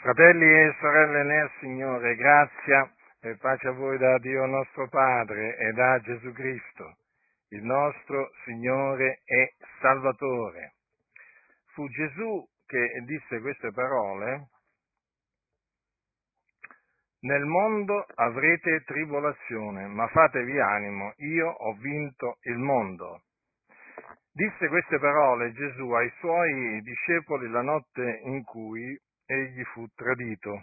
Fratelli e sorelle nel Signore, grazia e pace a voi da Dio nostro Padre e da Gesù Cristo, il nostro Signore e Salvatore. Fu Gesù che disse queste parole, nel mondo avrete tribolazione, ma fatevi animo, io ho vinto il mondo. Disse queste parole Gesù ai suoi discepoli la notte in cui egli fu tradito.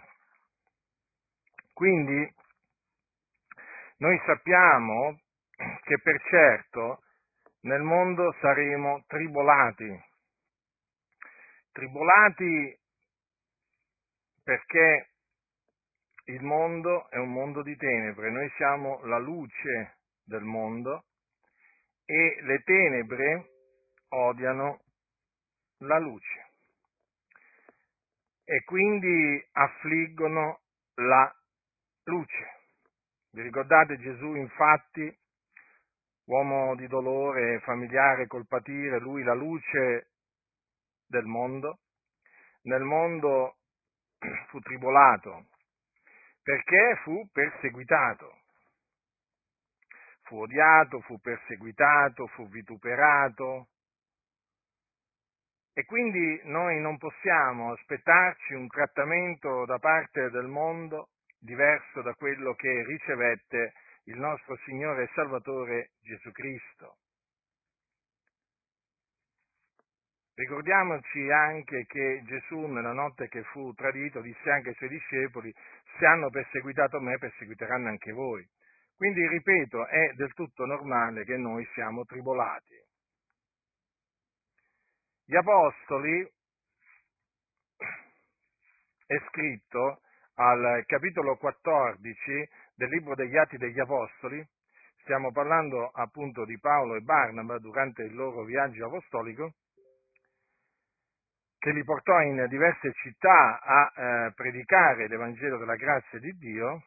Quindi noi sappiamo che per certo nel mondo saremo tribolati. Tribolati perché il mondo è un mondo di tenebre, noi siamo la luce del mondo e le tenebre odiano la luce e quindi affliggono la luce. Vi ricordate Gesù infatti, uomo di dolore, familiare col patire, lui la luce del mondo? Nel mondo fu tribolato perché fu perseguitato. Fu odiato, fu perseguitato, fu vituperato, e quindi noi non possiamo aspettarci un trattamento da parte del mondo diverso da quello che ricevette il nostro Signore e Salvatore Gesù Cristo. Ricordiamoci anche che Gesù nella notte che fu tradito disse anche ai suoi discepoli, se hanno perseguitato me, perseguiteranno anche voi. Quindi, ripeto, è del tutto normale che noi siamo tribolati. Gli Apostoli è scritto al capitolo 14 del libro degli Atti degli Apostoli, stiamo parlando appunto di Paolo e Barnaba durante il loro viaggio apostolico, che li portò in diverse città a eh, predicare l'Evangelo della grazia di Dio,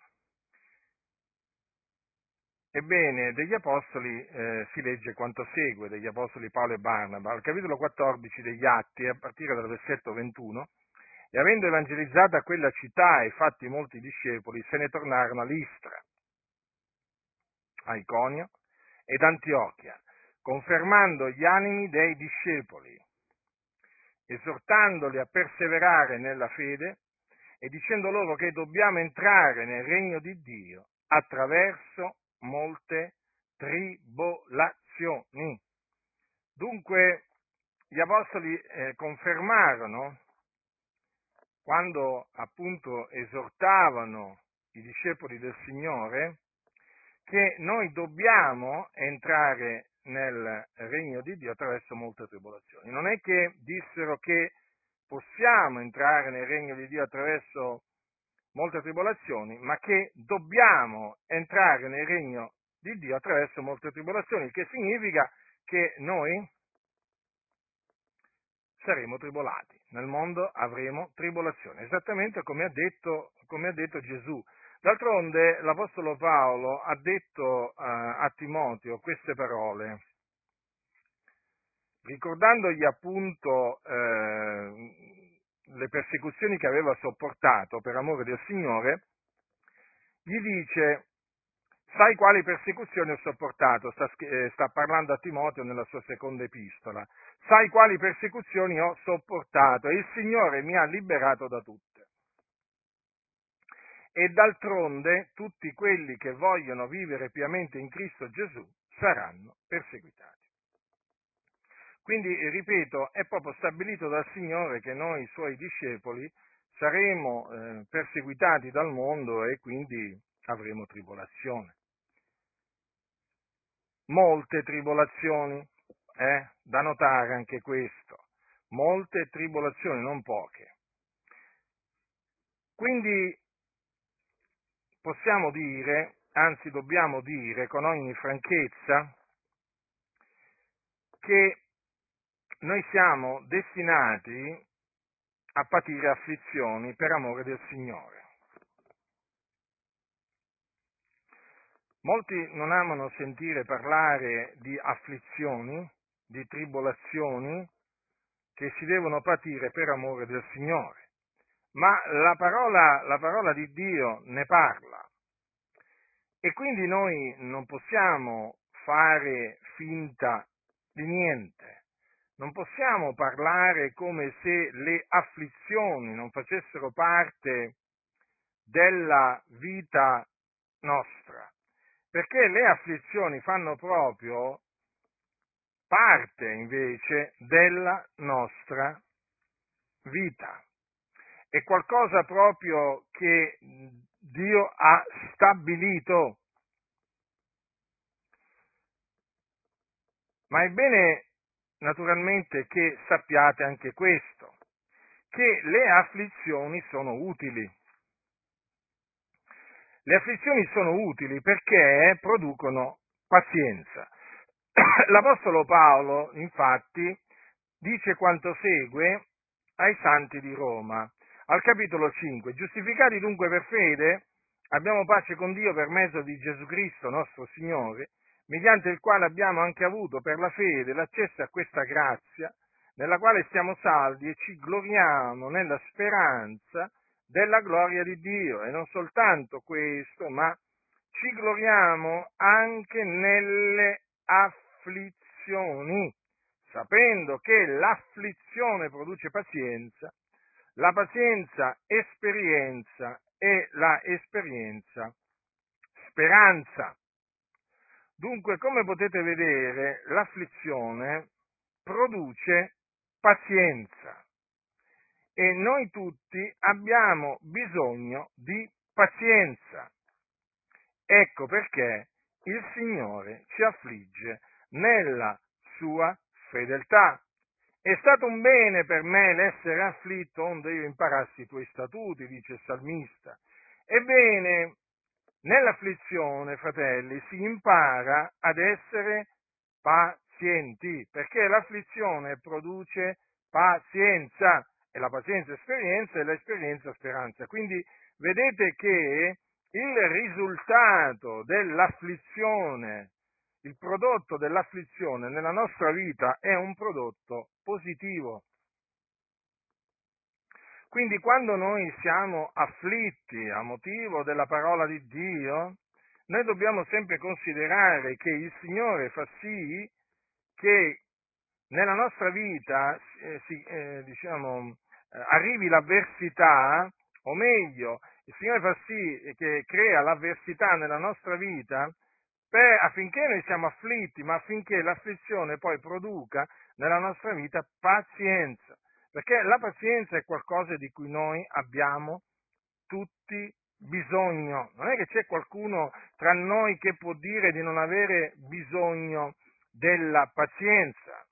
Ebbene, degli Apostoli eh, si legge quanto segue, degli Apostoli Paolo e Barnaba, al capitolo 14 degli Atti, a partire dal versetto 21, e avendo evangelizzato quella città e fatti molti discepoli, se ne tornarono a Listra, a Iconio ed Antiochia, confermando gli animi dei discepoli, esortandoli a perseverare nella fede e dicendo loro che dobbiamo entrare nel regno di Dio attraverso molte tribolazioni. Dunque gli apostoli eh, confermarono quando appunto esortavano i discepoli del Signore che noi dobbiamo entrare nel regno di Dio attraverso molte tribolazioni. Non è che dissero che possiamo entrare nel regno di Dio attraverso molte tribolazioni, ma che dobbiamo entrare nel regno di Dio attraverso molte tribolazioni, il che significa che noi saremo tribolati, nel mondo avremo tribolazioni, esattamente come ha detto, come ha detto Gesù. D'altronde l'Apostolo Paolo ha detto uh, a Timoteo queste parole, ricordandogli appunto eh, le persecuzioni che aveva sopportato per amore del Signore, gli dice, sai quali persecuzioni ho sopportato, sta, eh, sta parlando a Timoteo nella sua seconda epistola, sai quali persecuzioni ho sopportato e il Signore mi ha liberato da tutte. E d'altronde tutti quelli che vogliono vivere piamente in Cristo Gesù saranno perseguitati. Quindi, ripeto, è proprio stabilito dal Signore che noi, suoi discepoli, saremo eh, perseguitati dal mondo e quindi avremo tribolazione. Molte tribolazioni, eh, da notare anche questo, molte tribolazioni, non poche. Quindi possiamo dire, anzi dobbiamo dire con ogni franchezza, che noi siamo destinati a patire afflizioni per amore del Signore. Molti non amano sentire parlare di afflizioni, di tribolazioni che si devono patire per amore del Signore, ma la parola, la parola di Dio ne parla. E quindi noi non possiamo fare finta di niente. Non possiamo parlare come se le afflizioni non facessero parte della vita nostra, perché le afflizioni fanno proprio parte invece della nostra vita. È qualcosa proprio che Dio ha stabilito. Ma è bene naturalmente che sappiate anche questo, che le afflizioni sono utili. Le afflizioni sono utili perché producono pazienza. L'Apostolo Paolo, infatti, dice quanto segue ai santi di Roma, al capitolo 5. Giustificati dunque per fede, abbiamo pace con Dio per mezzo di Gesù Cristo, nostro Signore, mediante il quale abbiamo anche avuto per la fede l'accesso a questa grazia, nella quale stiamo saldi e ci gloriamo nella speranza della gloria di Dio. E non soltanto questo, ma ci gloriamo anche nelle afflizioni, sapendo che l'afflizione produce pazienza, la pazienza esperienza e la esperienza speranza. Dunque, come potete vedere, l'afflizione produce pazienza e noi tutti abbiamo bisogno di pazienza. Ecco perché il Signore ci affligge nella sua fedeltà. È stato un bene per me l'essere afflitto onde io imparassi i tuoi statuti, dice il salmista. Ebbene, nell'afflizione, fratelli, si impara ad essere pazienti, perché l'afflizione produce pazienza e la pazienza esperienza e l'esperienza speranza. Quindi vedete che il risultato dell'afflizione, il prodotto dell'afflizione nella nostra vita è un prodotto positivo. Quindi quando noi siamo afflitti a motivo della parola di Dio, noi dobbiamo sempre considerare che il Signore fa sì che nella nostra vita eh, si, eh, diciamo, eh, arrivi l'avversità, o meglio, il Signore fa sì che crea l'avversità nella nostra vita per, affinché noi siamo afflitti, ma affinché l'afflizione poi produca nella nostra vita pazienza. Perché la pazienza è qualcosa di cui noi abbiamo tutti bisogno. Non è che c'è qualcuno tra noi che può dire di non avere bisogno della pazienza.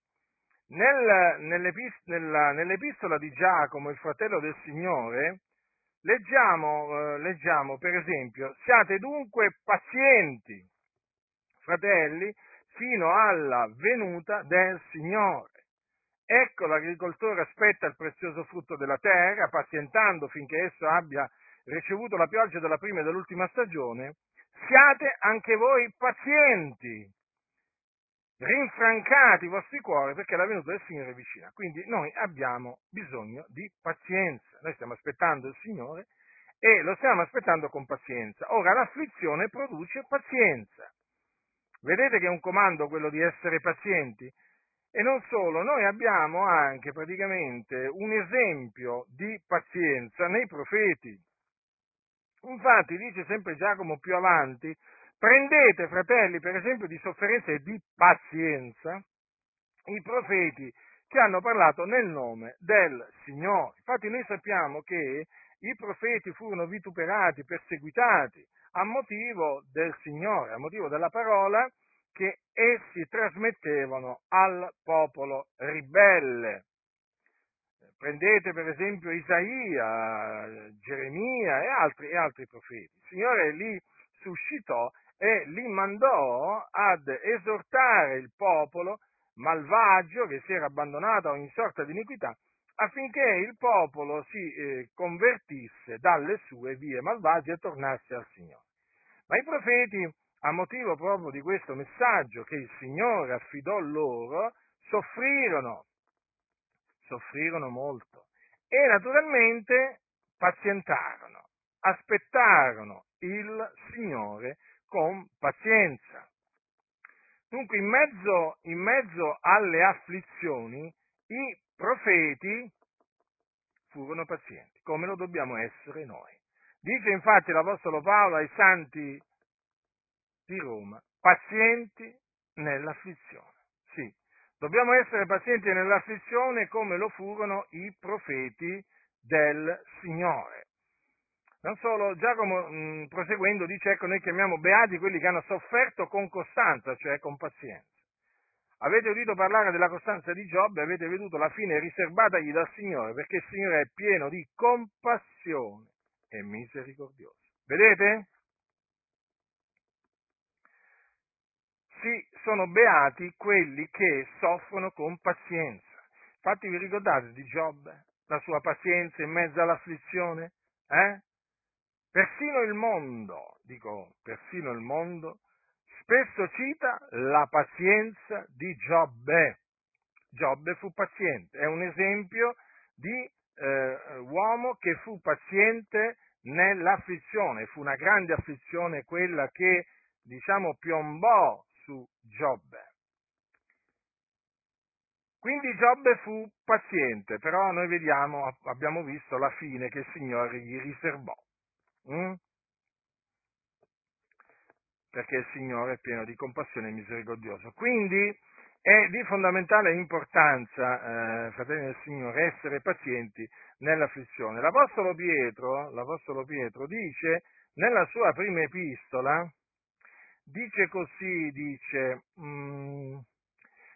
Nel, nell'epist- nella, nell'epistola di Giacomo, il fratello del Signore, leggiamo, eh, leggiamo per esempio, siate dunque pazienti, fratelli, fino alla venuta del Signore. Ecco l'agricoltore aspetta il prezioso frutto della terra, pazientando finché esso abbia ricevuto la pioggia della prima e dell'ultima stagione. Siate anche voi pazienti rinfrancate i vostri cuori perché la venuta del Signore è vicina. Quindi noi abbiamo bisogno di pazienza. Noi stiamo aspettando il Signore e lo stiamo aspettando con pazienza. Ora l'afflizione produce pazienza. Vedete che è un comando quello di essere pazienti? E non solo, noi abbiamo anche praticamente un esempio di pazienza nei profeti. Infatti dice sempre Giacomo più avanti, Prendete, fratelli, per esempio, di sofferenza e di pazienza i profeti che hanno parlato nel nome del Signore. Infatti noi sappiamo che i profeti furono vituperati, perseguitati a motivo del Signore, a motivo della parola che essi trasmettevano al popolo ribelle. Prendete per esempio Isaia, Geremia e altri, e altri profeti. Il Signore li suscitò e li mandò ad esortare il popolo malvagio che si era abbandonato a ogni sorta di iniquità affinché il popolo si eh, convertisse dalle sue vie malvagie e tornasse al Signore. Ma i profeti, a motivo proprio di questo messaggio che il Signore affidò loro, soffrirono, soffrirono molto. E naturalmente pazientarono, aspettarono il Signore con pazienza. Dunque, in mezzo, in mezzo alle afflizioni, i profeti furono pazienti, come lo dobbiamo essere noi. Dice infatti l'Apostolo Paolo ai santi di Roma, pazienti nell'afflizione. Sì, dobbiamo essere pazienti nell'afflizione come lo furono i profeti del Signore. Non solo, Giacomo mh, proseguendo dice, ecco, noi chiamiamo beati quelli che hanno sofferto con costanza, cioè con pazienza. Avete udito parlare della costanza di Giobbe avete veduto la fine riservatagli dal Signore, perché il Signore è pieno di compassione e misericordioso. Vedete? Sì, sono beati quelli che soffrono con pazienza. Infatti vi ricordate di Giobbe, la sua pazienza in mezzo all'afflizione? Eh? Persino il mondo, dico, persino il mondo, spesso cita la pazienza di Giobbe. Giobbe fu paziente, è un esempio di eh, uomo che fu paziente nell'afflizione, fu una grande afflizione quella che, diciamo, piombò Giobbe. Quindi Giobbe fu paziente, però noi vediamo, abbiamo visto la fine che il Signore gli riservò. Mm? Perché il Signore è pieno di compassione e misericordioso. Quindi è di fondamentale importanza, eh, fratelli del Signore, essere pazienti nell'afflizione. L'Apostolo Pietro, l'Apostolo Pietro dice nella sua prima epistola, dice così, dice, mm,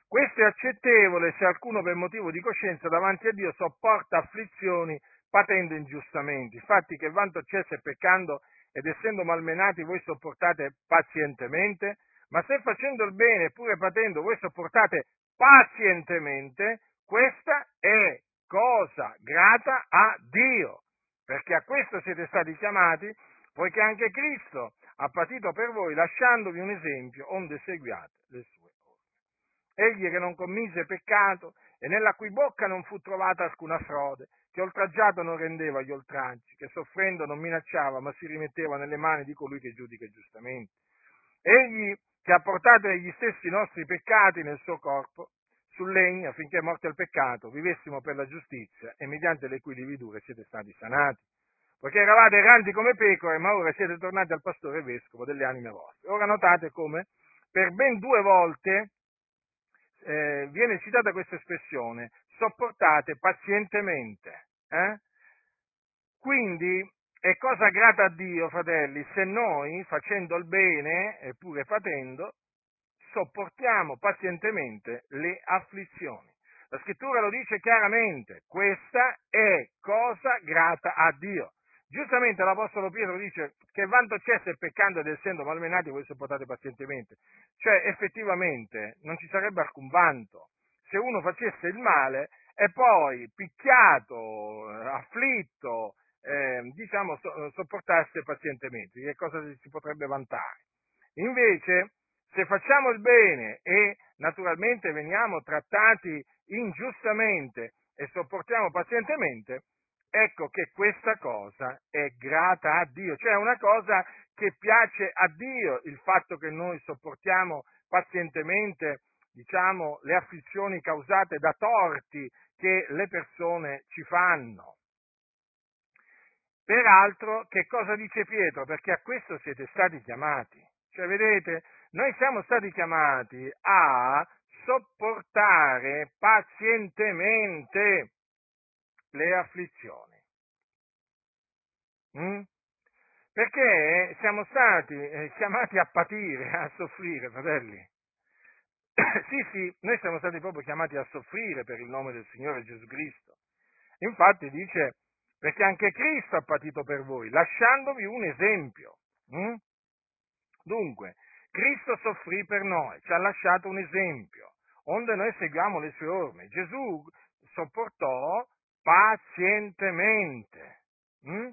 questo è accettevole se alcuno per motivo di coscienza davanti a Dio sopporta afflizioni patendo ingiustamente. Infatti che vanto c'è se peccando ed essendo malmenati voi sopportate pazientemente? Ma se facendo il bene eppure patendo voi sopportate pazientemente, questa è cosa grata a Dio, perché a questo siete stati chiamati, poiché anche Cristo ha patito per voi, lasciandovi un esempio onde seguiate le sue orme. Egli che non commise peccato e nella cui bocca non fu trovata alcuna frode, che oltraggiato non rendeva gli oltraggi, che soffrendo non minacciava, ma si rimetteva nelle mani di colui che giudica giustamente. Egli che ha portato egli stessi nostri peccati nel suo corpo, sul legno, affinché morti al peccato, vivessimo per la giustizia e mediante le cui lividure siete stati sanati. Poiché eravate erranti come pecore, ma ora siete tornati al pastore vescovo delle anime vostre. Ora notate come per ben due volte eh, viene citata questa espressione, sopportate pazientemente. Eh? Quindi è cosa grata a Dio, fratelli, se noi, facendo il bene, eppure patendo, sopportiamo pazientemente le afflizioni. La scrittura lo dice chiaramente, questa è cosa grata a Dio. Giustamente l'Apostolo Pietro dice che vanto c'è se peccando ed essendo malmenati voi sopportate pazientemente. Cioè effettivamente non ci sarebbe alcun vanto se uno facesse il male e poi picchiato, afflitto, eh, diciamo so, sopportasse pazientemente. Che cosa si potrebbe vantare? Invece se facciamo il bene e naturalmente veniamo trattati ingiustamente e sopportiamo pazientemente, ecco che questa cosa è grata a Dio, cioè è una cosa che piace a Dio il fatto che noi sopportiamo pazientemente, diciamo, le afflizioni causate da torti che le persone ci fanno. Peraltro, che cosa dice Pietro? Perché a questo siete stati chiamati. Cioè, vedete, noi siamo stati chiamati a sopportare pazientemente le afflizioni. Mm? Perché siamo stati eh, chiamati a patire, a soffrire, fratelli. sì, sì, noi siamo stati proprio chiamati a soffrire per il nome del Signore Gesù Cristo. Infatti dice, perché anche Cristo ha patito per voi, lasciandovi un esempio. Mm? Dunque, Cristo soffrì per noi, ci ha lasciato un esempio, onde noi seguiamo le sue orme. Gesù sopportò pazientemente. Hm?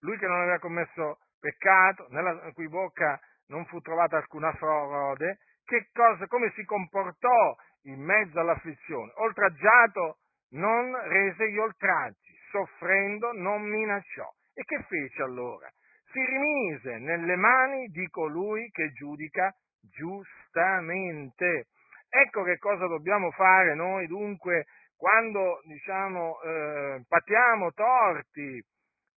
Lui che non aveva commesso peccato, nella cui bocca non fu trovata alcuna frode, che cosa, come si comportò in mezzo all'afflizione? Oltraggiato non rese gli oltraggi, soffrendo non minacciò. E che fece allora? Si rimise nelle mani di colui che giudica giustamente. Ecco che cosa dobbiamo fare noi dunque quando diciamo, eh, patiamo torti,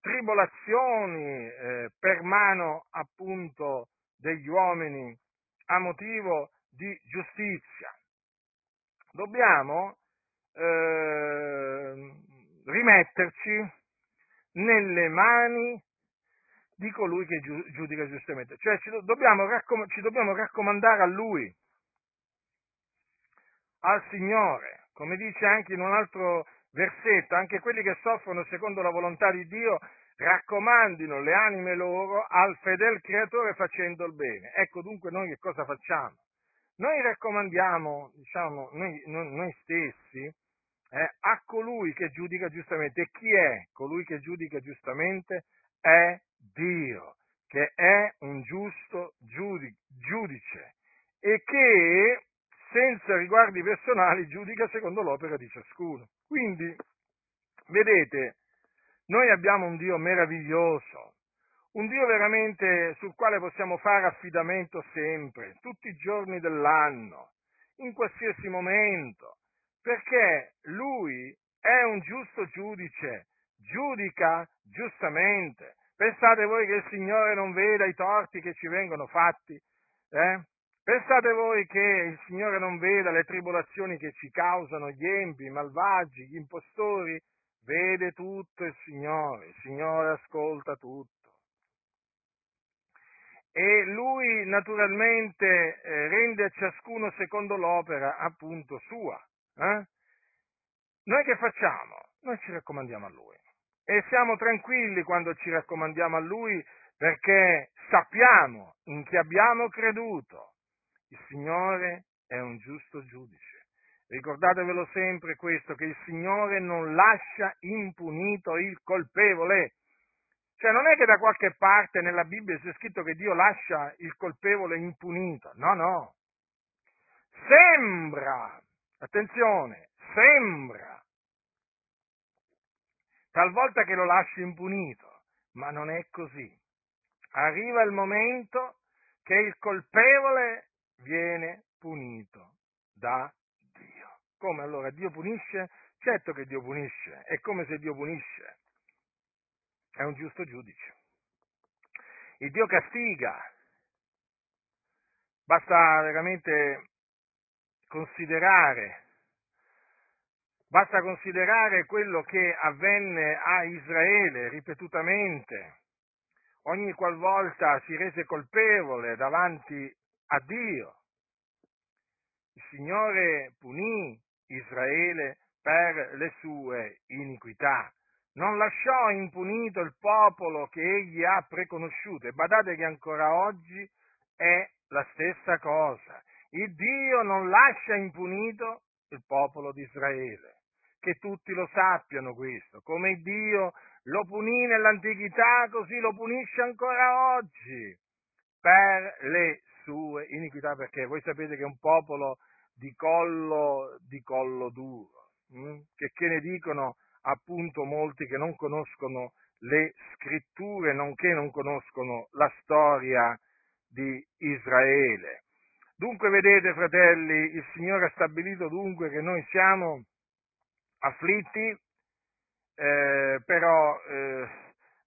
tribolazioni eh, per mano appunto degli uomini a motivo di giustizia. Dobbiamo eh, rimetterci nelle mani di colui che giudica giustamente, cioè ci dobbiamo, raccom- ci dobbiamo raccomandare a Lui, al Signore, come dice anche in un altro versetto, anche quelli che soffrono secondo la volontà di Dio raccomandino le anime loro al fedel creatore facendo il bene. Ecco dunque noi che cosa facciamo? Noi raccomandiamo, diciamo, noi, noi stessi eh, a colui che giudica giustamente. E chi è colui che giudica giustamente? È Dio, che è un giusto giudice e che senza riguardi personali giudica secondo l'opera di ciascuno. Quindi, vedete, noi abbiamo un Dio meraviglioso, un Dio veramente sul quale possiamo fare affidamento sempre, tutti i giorni dell'anno, in qualsiasi momento, perché Lui è un giusto giudice, giudica giustamente. Pensate voi che il Signore non veda i torti che ci vengono fatti? Eh? Pensate voi che il Signore non veda le tribolazioni che ci causano gli empi, i malvagi, gli impostori? Vede tutto il Signore, il Signore ascolta tutto. E Lui naturalmente eh, rende a ciascuno secondo l'opera appunto sua. Eh? Noi che facciamo? Noi ci raccomandiamo a Lui. E siamo tranquilli quando ci raccomandiamo a Lui perché sappiamo in chi abbiamo creduto il Signore è un giusto giudice. Ricordatevelo sempre questo, che il Signore non lascia impunito il colpevole. Cioè non è che da qualche parte nella Bibbia sia scritto che Dio lascia il colpevole impunito. No, no. Sembra, attenzione, sembra talvolta che lo lasci impunito, ma non è così. Arriva il momento che il colpevole viene punito da Dio. Come allora Dio punisce? Certo che Dio punisce, è come se Dio punisce, è un giusto giudice. Il Dio castiga, basta veramente considerare, basta considerare quello che avvenne a Israele ripetutamente, ogni qualvolta si rese colpevole davanti a Dio. Il Signore punì Israele per le sue iniquità. Non lasciò impunito il popolo che egli ha preconosciuto. E badate che ancora oggi è la stessa cosa. Il Dio non lascia impunito il popolo di Israele. Che tutti lo sappiano questo. Come Dio lo punì nell'antichità, così lo punisce ancora oggi per le sue iniquità, perché voi sapete che è un popolo di collo, di collo duro, hm? che, che ne dicono appunto molti che non conoscono le scritture, nonché non conoscono la storia di Israele. Dunque, vedete, fratelli, il Signore ha stabilito dunque che noi siamo afflitti, eh, però eh,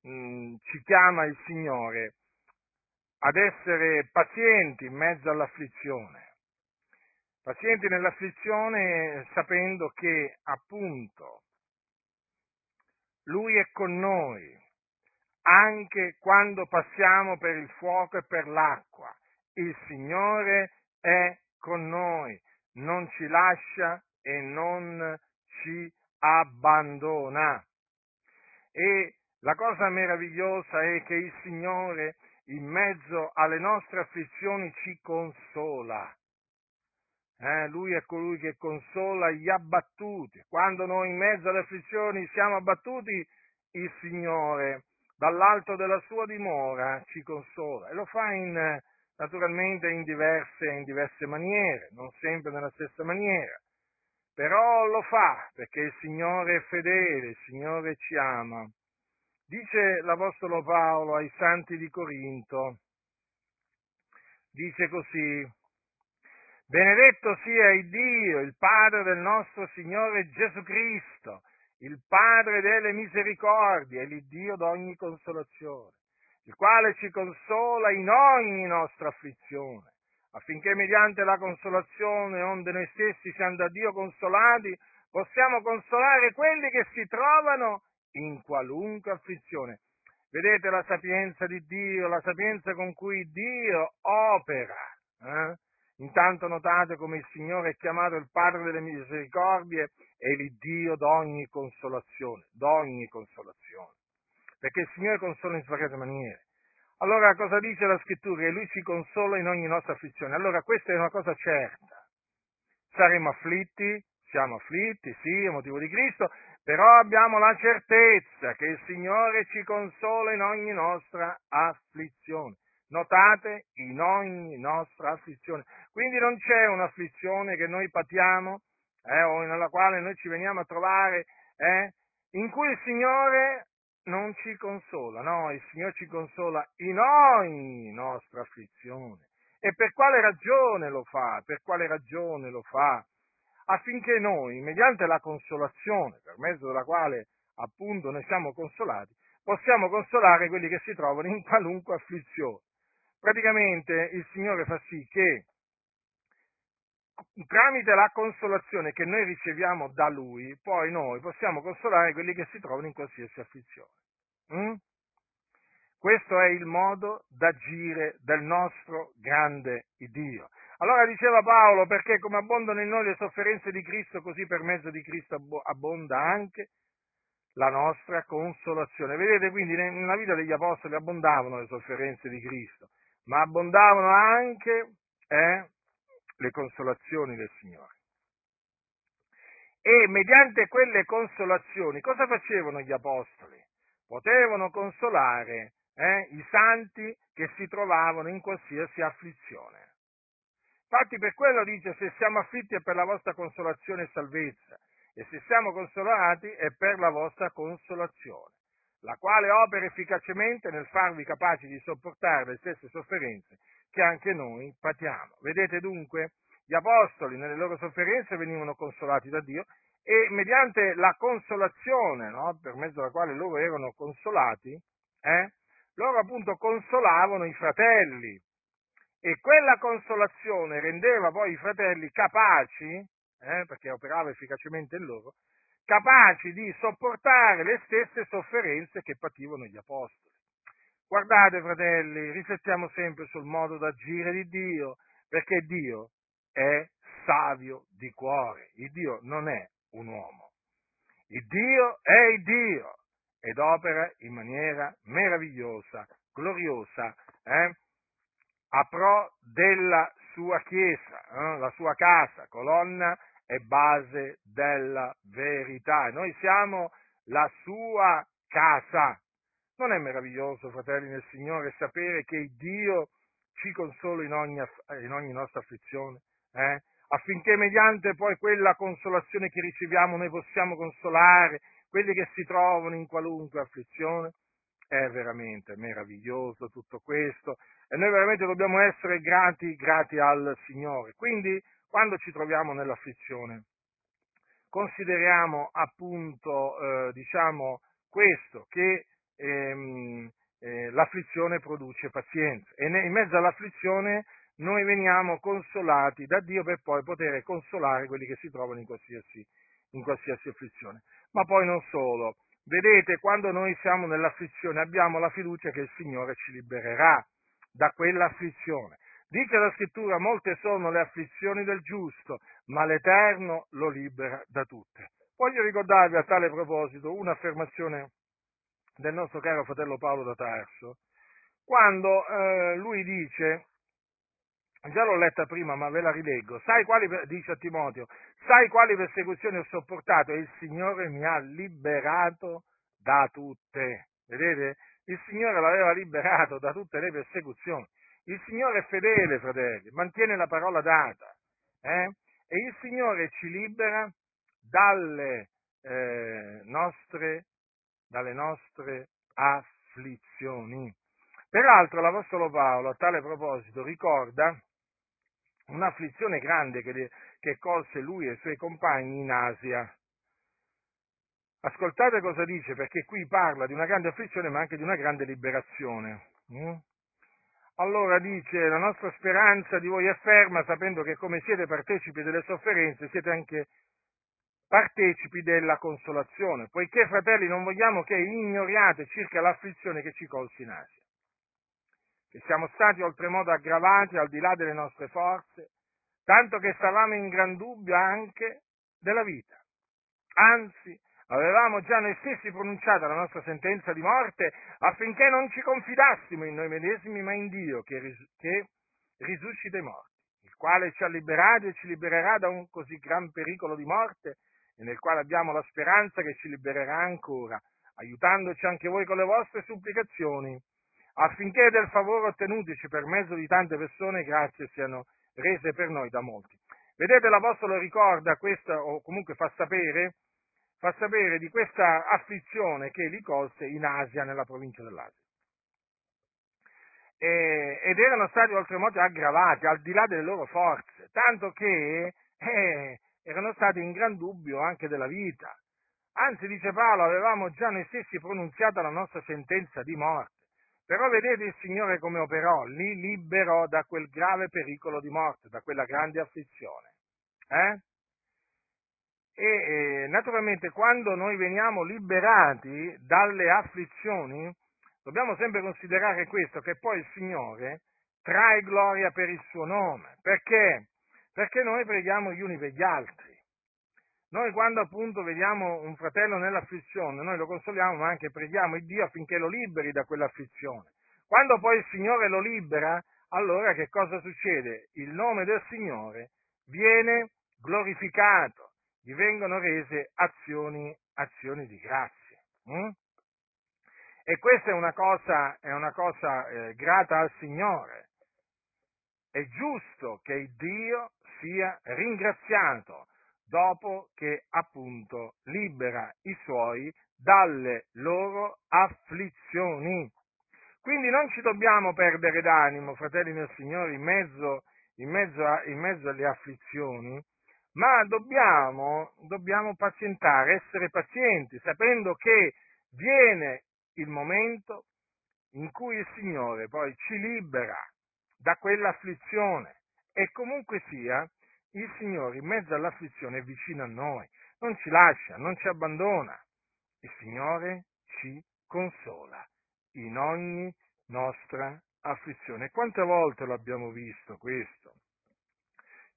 mh, ci chiama il Signore ad essere pazienti in mezzo all'afflizione, pazienti nell'afflizione sapendo che appunto Lui è con noi anche quando passiamo per il fuoco e per l'acqua. Il Signore è con noi, non ci lascia e non ci abbandona. E la cosa meravigliosa è che il Signore in mezzo alle nostre afflizioni ci consola. Eh, lui è colui che consola gli abbattuti. Quando noi in mezzo alle afflizioni siamo abbattuti, il Signore dall'alto della sua dimora ci consola e lo fa in, naturalmente in diverse, in diverse maniere, non sempre nella stessa maniera. però lo fa perché il Signore è fedele, il Signore ci ama. Dice l'Apostolo Paolo ai santi di Corinto, dice così, benedetto sia il Dio, il Padre del nostro Signore Gesù Cristo, il Padre delle misericordie e l'Iddio d'ogni consolazione, il quale ci consola in ogni nostra afflizione, affinché mediante la consolazione onde noi stessi siamo da Dio consolati, possiamo consolare quelli che si trovano in qualunque afflizione. Vedete la sapienza di Dio, la sapienza con cui Dio opera. Eh? Intanto notate come il Signore è chiamato il Padre delle misericordie e l'Iddio d'ogni consolazione, d'ogni consolazione. Perché il Signore consola in svariate maniere. Allora cosa dice la scrittura? Che Lui ci consola in ogni nostra afflizione. Allora questa è una cosa certa. Saremo afflitti, siamo afflitti, sì, a motivo di Cristo, però abbiamo la certezza che il Signore ci consola in ogni nostra afflizione. Notate, in ogni nostra afflizione. Quindi non c'è un'afflizione che noi patiamo eh, o nella quale noi ci veniamo a trovare, eh, in cui il Signore non ci consola, no, il Signore ci consola in ogni nostra afflizione. E per quale ragione lo fa? Per quale ragione lo fa? Affinché noi, mediante la consolazione, per mezzo della quale appunto noi siamo consolati, possiamo consolare quelli che si trovano in qualunque afflizione. Praticamente il Signore fa sì che tramite la consolazione che noi riceviamo da Lui, poi noi possiamo consolare quelli che si trovano in qualsiasi afflizione. Mm? Questo è il modo d'agire del nostro grande Dio. Allora diceva Paolo, perché come abbondano in noi le sofferenze di Cristo, così per mezzo di Cristo abbonda anche la nostra consolazione. Vedete quindi nella vita degli apostoli abbondavano le sofferenze di Cristo, ma abbondavano anche eh, le consolazioni del Signore. E mediante quelle consolazioni cosa facevano gli apostoli? Potevano consolare eh, i santi che si trovavano in qualsiasi afflizione. Infatti per quello dice se siamo afflitti è per la vostra consolazione e salvezza e se siamo consolati è per la vostra consolazione, la quale opera efficacemente nel farvi capaci di sopportare le stesse sofferenze che anche noi patiamo. Vedete dunque, gli apostoli nelle loro sofferenze venivano consolati da Dio e mediante la consolazione, no, per mezzo della quale loro erano consolati, eh, loro appunto consolavano i fratelli e quella consolazione rendeva poi i fratelli capaci, eh, perché operava efficacemente in loro, capaci di sopportare le stesse sofferenze che pativano gli apostoli. Guardate, fratelli, riflettiamo sempre sul modo d'agire di Dio, perché Dio è savio di cuore, il Dio non è un uomo. Il Dio è il Dio ed opera in maniera meravigliosa, gloriosa, eh? A pro della sua chiesa, eh? la sua casa, colonna e base della verità. Noi siamo la sua casa. Non è meraviglioso, fratelli nel Signore, sapere che Dio ci consola in ogni, in ogni nostra afflizione, eh? affinché mediante poi quella consolazione che riceviamo noi possiamo consolare quelli che si trovano in qualunque afflizione? È veramente meraviglioso tutto questo e noi veramente dobbiamo essere grati, grati al Signore. Quindi, quando ci troviamo nell'afflizione, consideriamo appunto, eh, diciamo, questo, che ehm, eh, l'afflizione produce pazienza e in mezzo all'afflizione noi veniamo consolati da Dio per poi poter consolare quelli che si trovano in qualsiasi, in qualsiasi afflizione. Ma poi non solo. Vedete, quando noi siamo nell'afflizione abbiamo la fiducia che il Signore ci libererà da quell'afflizione. Dice la scrittura, molte sono le afflizioni del giusto, ma l'Eterno lo libera da tutte. Voglio ricordarvi a tale proposito un'affermazione del nostro caro fratello Paolo da Tarso, quando eh, lui dice già l'ho letta prima, ma ve la rileggo. Sai quali, dice a Timoteo, sai quali persecuzioni ho sopportato e il Signore mi ha liberato da tutte. Vedete? Il Signore l'aveva liberato da tutte le persecuzioni. Il Signore è fedele, fratelli, mantiene la parola data. Eh? E il Signore ci libera dalle, eh, nostre, dalle nostre afflizioni. Peraltro l'Apostolo Paolo a tale proposito ricorda un'afflizione grande che, che colse lui e i suoi compagni in Asia. Ascoltate cosa dice, perché qui parla di una grande afflizione ma anche di una grande liberazione. Mm? Allora dice, la nostra speranza di voi è ferma, sapendo che come siete partecipi delle sofferenze, siete anche partecipi della consolazione, poiché fratelli non vogliamo che ignoriate circa l'afflizione che ci colse in Asia, che siamo stati oltremodo aggravati al di là delle nostre forze, tanto che stavamo in gran dubbio anche della vita. Anzi, avevamo già noi stessi pronunciato la nostra sentenza di morte affinché non ci confidassimo in noi medesimi, ma in Dio che, ris- che risuscita i morti, il quale ci ha liberati e ci libererà da un così gran pericolo di morte e nel quale abbiamo la speranza che ci libererà ancora, aiutandoci anche voi con le vostre supplicazioni, affinché del favore ottenutici per mezzo di tante persone grazie siano rese per noi da molti. Vedete, l'Apostolo ricorda questa, o comunque fa sapere, fa sapere di questa afflizione che li colse in Asia, nella provincia dell'Asia. E, ed erano stati oltremodo aggravati al di là delle loro forze, tanto che eh, erano stati in gran dubbio anche della vita. Anzi, dice Paolo, avevamo già noi stessi pronunziato la nostra sentenza di morte. Però vedete il Signore come operò, li liberò da quel grave pericolo di morte, da quella grande afflizione. Eh? E eh, naturalmente quando noi veniamo liberati dalle afflizioni, dobbiamo sempre considerare questo, che poi il Signore trae gloria per il suo nome. Perché? Perché noi preghiamo gli uni per gli altri. Noi quando appunto vediamo un fratello nell'afflizione, noi lo consoliamo, ma anche preghiamo il Dio affinché lo liberi da quell'afflizione. Quando poi il Signore lo libera, allora che cosa succede? Il nome del Signore viene glorificato, gli vengono rese azioni, azioni di grazia. Hm? E questa è una cosa, è una cosa eh, grata al Signore. È giusto che Dio sia ringraziato dopo che appunto libera i suoi dalle loro afflizioni. Quindi non ci dobbiamo perdere d'animo, fratelli del Signore, in mezzo, in mezzo, a, in mezzo alle afflizioni, ma dobbiamo, dobbiamo pazientare, essere pazienti, sapendo che viene il momento in cui il Signore poi ci libera da quell'afflizione e comunque sia, il Signore in mezzo all'afflizione è vicino a noi, non ci lascia, non ci abbandona. Il Signore ci consola in ogni nostra afflizione. Quante volte l'abbiamo visto questo?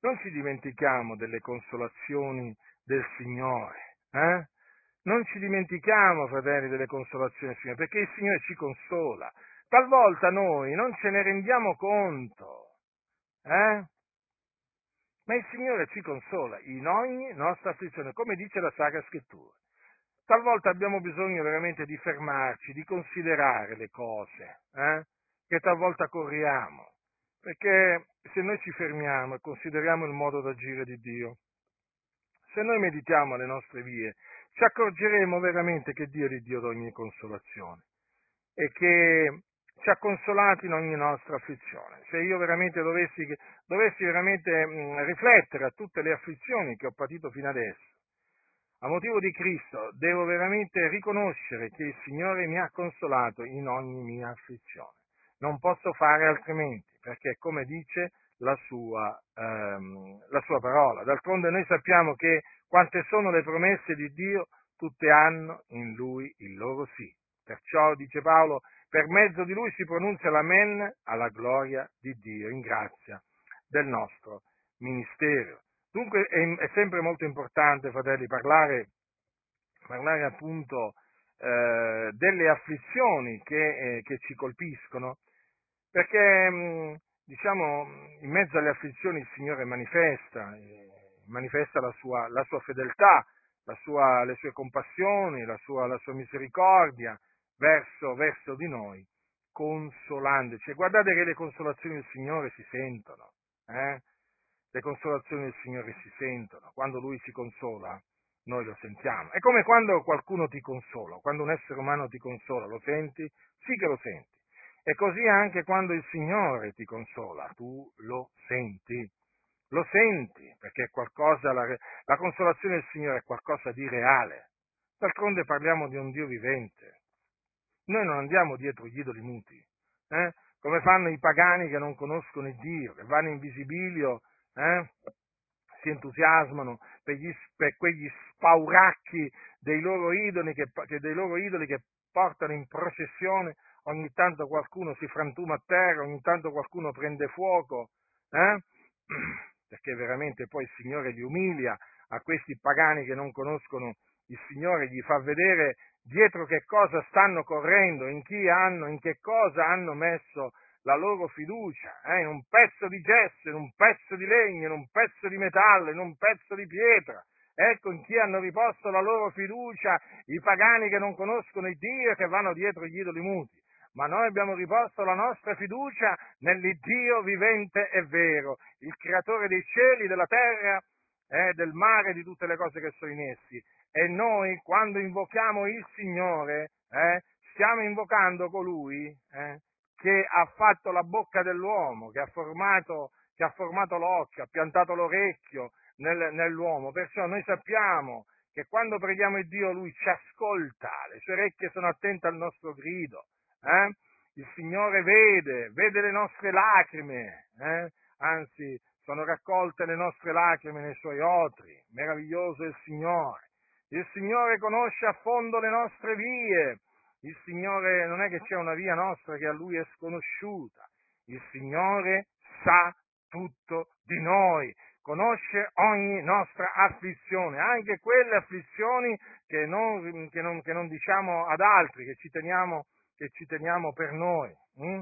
Non ci dimentichiamo delle consolazioni del Signore, eh? Non ci dimentichiamo, fratelli, delle consolazioni del Signore, perché il Signore ci consola. Talvolta noi non ce ne rendiamo conto, eh? Ma il Signore ci consola in ogni nostra afflizione, come dice la Sacra Scrittura. Talvolta abbiamo bisogno veramente di fermarci, di considerare le cose, eh? che talvolta corriamo, perché se noi ci fermiamo e consideriamo il modo d'agire di Dio, se noi meditiamo le nostre vie, ci accorgeremo veramente che Dio è il Dio di ogni consolazione e che ci ha consolati in ogni nostra afflizione. Se io veramente dovessi, dovessi veramente riflettere a tutte le afflizioni che ho patito fino adesso, a motivo di Cristo, devo veramente riconoscere che il Signore mi ha consolato in ogni mia afflizione. Non posso fare altrimenti, perché come dice la sua, ehm, la sua parola. D'altronde noi sappiamo che quante sono le promesse di Dio, tutte hanno in Lui il loro sì. Perciò, dice Paolo, per mezzo di lui si pronuncia l'amen alla gloria di Dio, in grazia del nostro ministero. Dunque è, è sempre molto importante, fratelli, parlare, parlare appunto eh, delle afflizioni che, eh, che, ci colpiscono, perché mm, diciamo in mezzo alle afflizioni il Signore manifesta, eh, manifesta la sua, la sua fedeltà, la sua, le sue compassioni, la sua, la sua misericordia, verso, verso di noi, consolandoci. E guardate che le consolazioni del Signore si sentono, eh? le consolazioni del Signore si sentono, quando Lui si consola, noi lo sentiamo. È come quando qualcuno ti consola, quando un essere umano ti consola, lo senti? Sì che lo senti. E così anche quando il Signore ti consola, tu lo senti. Lo senti, perché è qualcosa, la, la consolazione del Signore è qualcosa di reale. D'altronde parliamo di un Dio vivente. Noi non andiamo dietro gli idoli muti, eh? come fanno i pagani che non conoscono Dio, che vanno in visibilio, eh? si entusiasmano per, gli, per, quegli spauracchi dei loro, idoli che, dei loro idoli che portano in processione, ogni tanto qualcuno si frantuma a terra, ogni tanto qualcuno prende fuoco, eh? perché veramente poi il Signore li umilia a questi pagani che non conoscono il Signore, gli fa vedere dietro che cosa stanno correndo, in chi hanno, in che cosa hanno messo la loro fiducia, eh, in un pezzo di gesso, in un pezzo di legno, in un pezzo di metallo, in un pezzo di pietra. Ecco in chi hanno riposto la loro fiducia i pagani che non conoscono il Dio e che vanno dietro gli idoli muti. Ma noi abbiamo riposto la nostra fiducia nell'Iddio vivente e vero, il creatore dei cieli, della terra, eh, del mare e di tutte le cose che sono in essi. E noi, quando invochiamo il Signore, eh, stiamo invocando colui eh, che ha fatto la bocca dell'uomo, che ha formato, che ha formato l'occhio, ha piantato l'orecchio nel, nell'uomo. Perciò noi sappiamo che quando preghiamo il Dio Lui ci ascolta, le sue orecchie sono attente al nostro grido. Eh? Il Signore vede, vede le nostre lacrime, eh? anzi sono raccolte le nostre lacrime nei suoi otri. Meraviglioso è il Signore. Il Signore conosce a fondo le nostre vie. Il Signore non è che c'è una via nostra che a Lui è sconosciuta. Il Signore sa tutto di noi, conosce ogni nostra afflizione, anche quelle afflizioni che non, che non, che non diciamo ad altri, che ci teniamo, che ci teniamo per noi. Mm?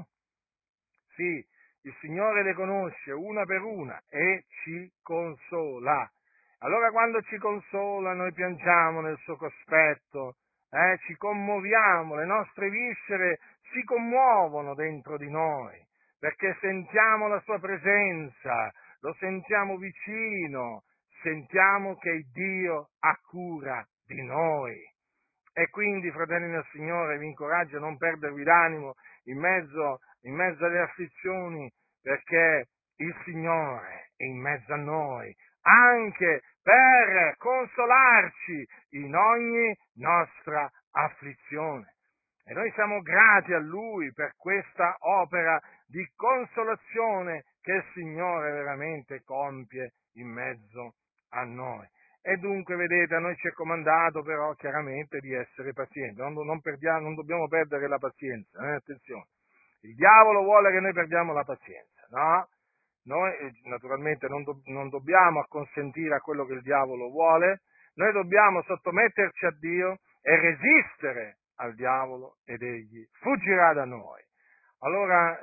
Sì, il Signore le conosce una per una e ci consola. Allora quando ci consola noi piangiamo nel suo cospetto, eh, ci commuoviamo, le nostre viscere si commuovono dentro di noi, perché sentiamo la sua presenza, lo sentiamo vicino, sentiamo che Dio ha cura di noi. E quindi, fratelli del Signore, vi incoraggio a non perdervi d'animo in mezzo, in mezzo alle afflizioni, perché il Signore è in mezzo a noi, anche per consolarci in ogni nostra afflizione. E noi siamo grati a Lui per questa opera di consolazione che il Signore veramente compie in mezzo a noi. E dunque, vedete, a noi ci è comandato però chiaramente di essere pazienti, non, non, perdiamo, non dobbiamo perdere la pazienza, eh? attenzione. Il diavolo vuole che noi perdiamo la pazienza, no? Noi eh, naturalmente non, do, non dobbiamo acconsentire a quello che il diavolo vuole, noi dobbiamo sottometterci a Dio e resistere al diavolo ed egli fuggirà da noi. Allora,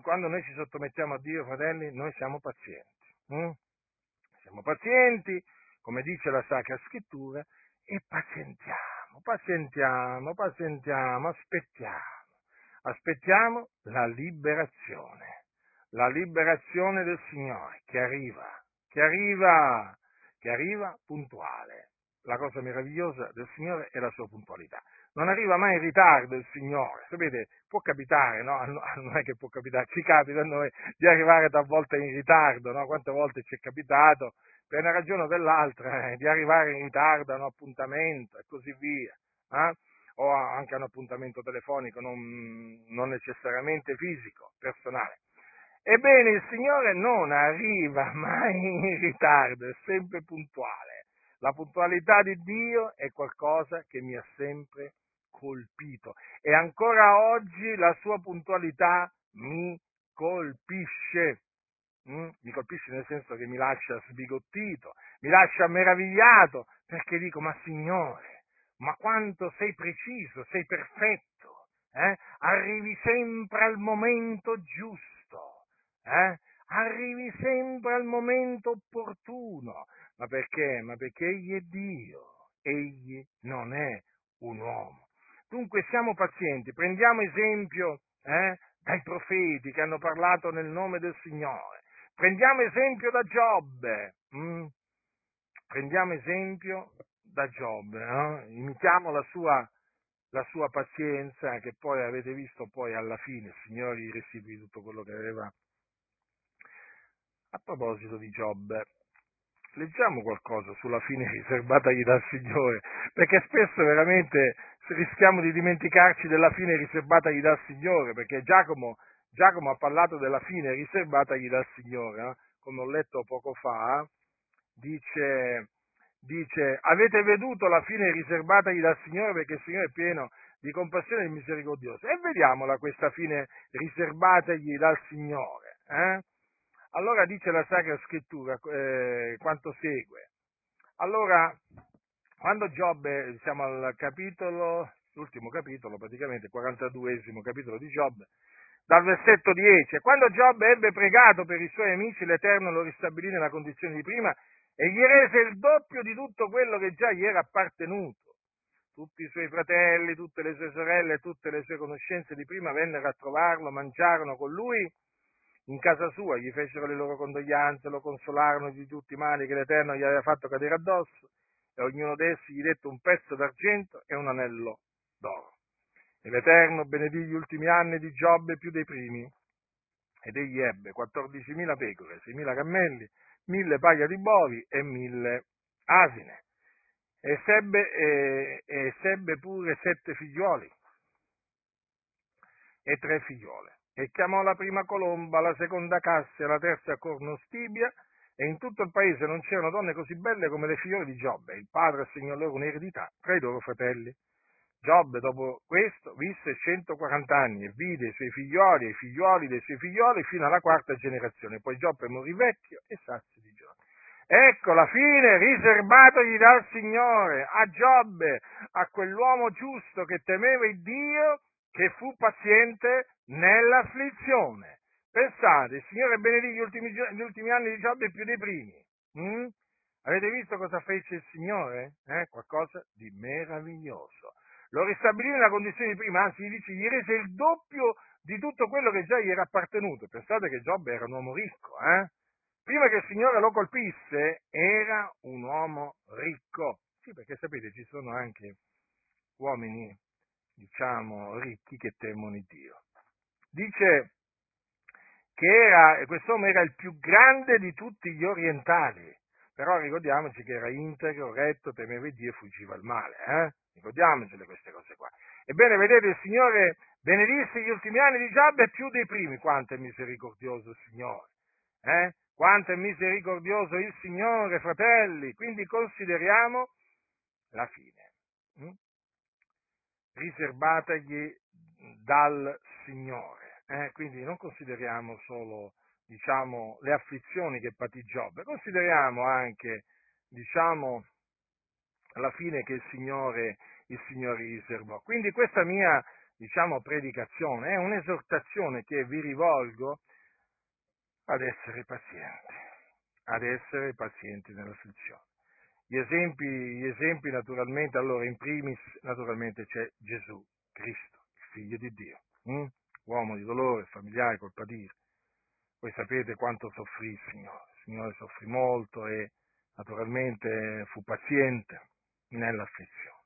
quando noi ci sottomettiamo a Dio, fratelli, noi siamo pazienti. Hm? Siamo pazienti, come dice la Sacra Scrittura, e pazientiamo, pazientiamo, pazientiamo, aspettiamo. Aspettiamo la liberazione la liberazione del Signore che arriva, che arriva, che arriva puntuale. La cosa meravigliosa del Signore è la sua puntualità. Non arriva mai in ritardo il Signore. Sapete, può capitare, no? Non è che può capitare, ci capita a noi di arrivare talvolta in ritardo, no? Quante volte ci è capitato, per una ragione o per l'altra, eh, di arrivare in ritardo a un appuntamento e così via. Eh? O anche a un appuntamento telefonico, non, non necessariamente fisico, personale. Ebbene, il Signore non arriva mai in ritardo, è sempre puntuale. La puntualità di Dio è qualcosa che mi ha sempre colpito e ancora oggi la sua puntualità mi colpisce. Mm? Mi colpisce nel senso che mi lascia sbigottito, mi lascia meravigliato, perché dico, ma Signore, ma quanto sei preciso, sei perfetto, eh? arrivi sempre al momento giusto eh? arrivi sempre al momento opportuno. Ma perché? Ma perché egli è Dio, egli non è un uomo. Dunque siamo pazienti, prendiamo esempio eh, dai profeti che hanno parlato nel nome del Signore, prendiamo esempio da Giobbe, mm? prendiamo esempio da Giobbe, no? imitiamo la sua, la sua pazienza che poi avete visto poi alla fine il Signore gli restituì tutto quello che aveva. A proposito di Giobbe, leggiamo qualcosa sulla fine riservatagli dal Signore, perché spesso veramente rischiamo di dimenticarci della fine riservatagli dal Signore, perché Giacomo, Giacomo ha parlato della fine riservatagli dal Signore, eh? come ho letto poco fa, dice, dice, avete veduto la fine riservatagli dal Signore perché il Signore è pieno di compassione e misericordioso. E vediamola questa fine riservatagli dal Signore. Eh? Allora dice la Sacra Scrittura eh, quanto segue. Allora, quando Giobbe, siamo al capitolo, l'ultimo capitolo praticamente, 42esimo capitolo di Giobbe, dal versetto 10, quando Giobbe ebbe pregato per i suoi amici, l'Eterno lo ristabilì nella condizione di prima e gli rese il doppio di tutto quello che già gli era appartenuto. Tutti i suoi fratelli, tutte le sue sorelle tutte le sue conoscenze di prima vennero a trovarlo, mangiarono con lui in casa sua, gli fecero le loro condoglianze, lo consolarono di tutti i mali che l'Eterno gli aveva fatto cadere addosso, e ognuno d'essi gli dette un pezzo d'argento e un anello d'oro. E l'Eterno benedì gli ultimi anni di Giobbe più dei primi, ed egli ebbe 14.000 pecore, 6.000 cammelli, 1.000 paia di bovi e 1.000 asine. E sebbe, e, e sebbe pure sette figlioli e tre figliole e chiamò la prima colomba, la seconda cassia, la terza cornostibia, e in tutto il paese non c'erano donne così belle come le figliole di Giobbe. Il padre assegnò loro un'eredità tra i loro fratelli. Giobbe, dopo questo, visse 140 anni e vide i suoi figlioli e i figlioli dei suoi figlioli fino alla quarta generazione. Poi Giobbe morì vecchio e sazio di giorni. Ecco la fine riservatogli dal Signore a Giobbe, a quell'uomo giusto che temeva il Dio, che fu paziente nell'afflizione. Pensate, il Signore benedì gli ultimi, gli ultimi anni di Giobbe più dei primi. Mm? Avete visto cosa fece il Signore? Eh? Qualcosa di meraviglioso. Lo ristabilì nella condizione di prima, anzi gli dice, gli rese il doppio di tutto quello che già gli era appartenuto. Pensate che Giobbe era un uomo ricco, eh? Prima che il Signore lo colpisse, era un uomo ricco. Sì, perché sapete, ci sono anche uomini, diciamo, ricchi che temono Dio dice che era, quest'uomo era il più grande di tutti gli orientali, però ricordiamoci che era integro, retto, temeva Dio e fuggiva il male, eh? ricordiamocele queste cose qua. Ebbene, vedete, il Signore benedisse gli ultimi anni di Giabbe più dei primi, quanto è misericordioso il Signore, eh? quanto è misericordioso il Signore, fratelli, quindi consideriamo la fine. Riservatagli dal Signore. Eh? Quindi non consideriamo solo diciamo, le afflizioni che patì Giobbe, consideriamo anche diciamo, la fine che il Signore, il Signore riservò. Quindi questa mia diciamo, predicazione è un'esortazione che vi rivolgo ad essere pazienti, ad essere pazienti nell'afflizione. Gli esempi, gli esempi naturalmente, allora in primis naturalmente c'è Gesù Cristo figlio di Dio, hm? uomo di dolore, familiare, col patire. Voi sapete quanto soffrì il Signore. Il Signore soffrì molto e naturalmente fu paziente nell'afflizione.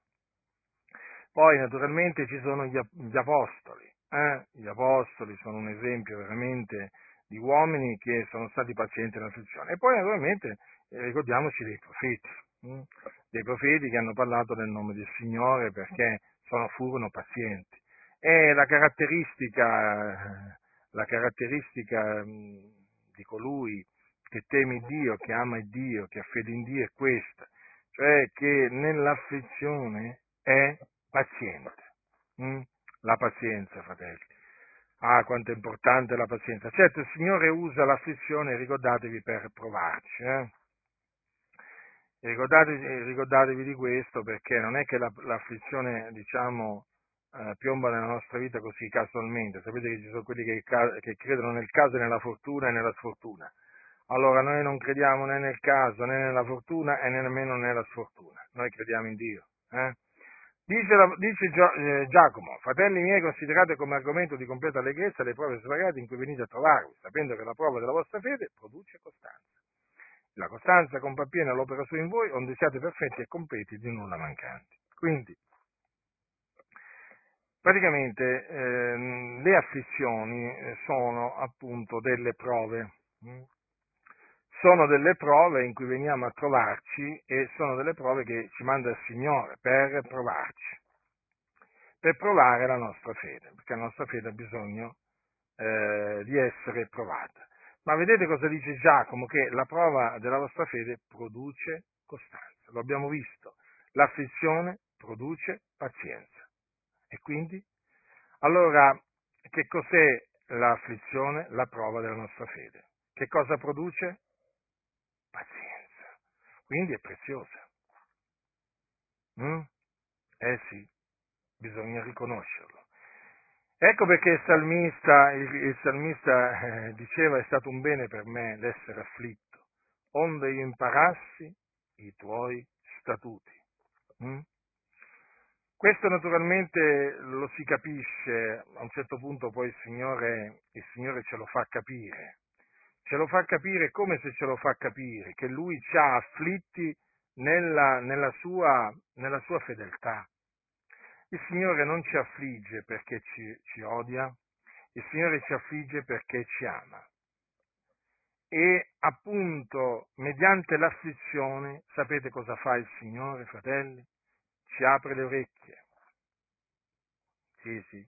Poi naturalmente ci sono gli, gli apostoli. Eh? Gli apostoli sono un esempio veramente di uomini che sono stati pazienti nell'afflizione. E poi naturalmente eh, ricordiamoci dei profeti, hm? dei profeti che hanno parlato nel nome del Signore perché sono, furono pazienti. È la caratteristica, la caratteristica di colui che teme Dio, che ama Dio, che ha fede in Dio è questa, cioè che nell'afflizione è paziente. Mm? La pazienza, fratelli. Ah, quanto è importante la pazienza. Certo, il Signore usa l'afflizione, ricordatevi, per provarci. Eh? Ricordatevi, ricordatevi, di questo perché non è che la, l'afflizione, diciamo, eh, piomba nella nostra vita così casualmente. Sapete che ci sono quelli che, che credono nel caso e nella fortuna e nella sfortuna. Allora noi non crediamo né nel caso né nella fortuna e nemmeno nella sfortuna. Noi crediamo in Dio. Eh? Dice, la, dice eh, Giacomo, fratelli miei, considerate come argomento di completa allegrezza le prove svariate in cui venite a trovarvi, sapendo che la prova della vostra fede produce costanza. La costanza compie appieno l'opera sua in voi, onde siate perfetti e completi di nulla mancanti. Quindi, praticamente eh, le afflizioni eh, sono appunto delle prove. Hm? Sono delle prove in cui veniamo a trovarci e sono delle prove che ci manda il Signore per provarci, per provare la nostra fede, perché la nostra fede ha bisogno eh, di essere provata. Ma vedete cosa dice Giacomo? Che la prova della vostra fede produce costanza. Lo abbiamo visto. L'afflizione produce pazienza. E quindi? Allora, che cos'è l'afflizione? La prova della nostra fede. Che cosa produce? Pazienza. Quindi è preziosa. Mm? Eh sì, bisogna riconoscerlo. Ecco perché il salmista, il, il salmista eh, diceva è stato un bene per me l'essere afflitto, onde io imparassi i tuoi statuti. Mm? Questo naturalmente lo si capisce, a un certo punto poi il Signore, il Signore ce lo fa capire, ce lo fa capire come se ce lo fa capire, che Lui ci ha afflitti nella, nella, sua, nella sua fedeltà. Il Signore non ci affligge perché ci, ci odia, il Signore ci affligge perché ci ama. E appunto, mediante l'afflizione, sapete cosa fa il Signore, fratelli? Ci apre le orecchie. Sì, sì.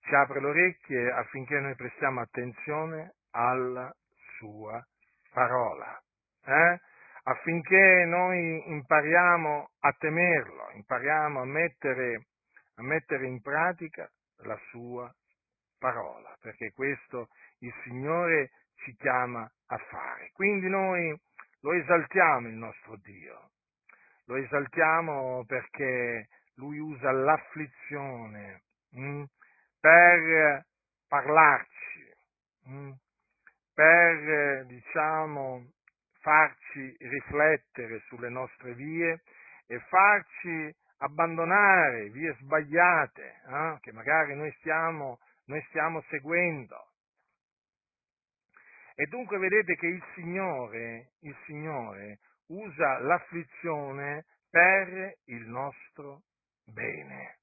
Ci apre le orecchie affinché noi prestiamo attenzione alla sua parola. Eh? Affinché noi impariamo a temerlo, impariamo a mettere mettere in pratica la sua parola, perché questo il Signore ci chiama a fare. Quindi noi lo esaltiamo il nostro Dio, lo esaltiamo perché Lui usa l'afflizione mm, per parlarci, mm, per, diciamo, farci riflettere sulle nostre vie e farci abbandonare vie sbagliate eh, che magari noi stiamo, noi stiamo seguendo. E dunque vedete che il Signore, il Signore usa l'afflizione per il nostro bene.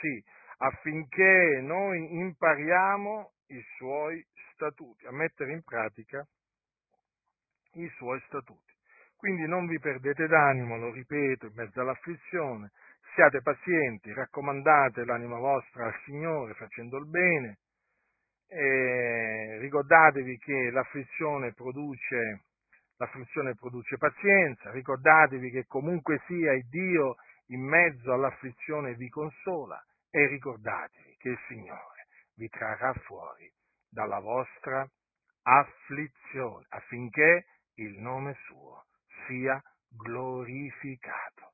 Sì, affinché noi impariamo i suoi statuti, a mettere in pratica i suoi statuti. Quindi non vi perdete d'animo, lo ripeto, in mezzo all'afflizione, siate pazienti, raccomandate l'anima vostra al Signore facendo il bene, e ricordatevi che l'afflizione produce, l'afflizione produce pazienza, ricordatevi che comunque sia il Dio in mezzo all'afflizione vi consola e ricordatevi che il Signore vi trarrà fuori dalla vostra afflizione affinché il nome suo sia glorificato.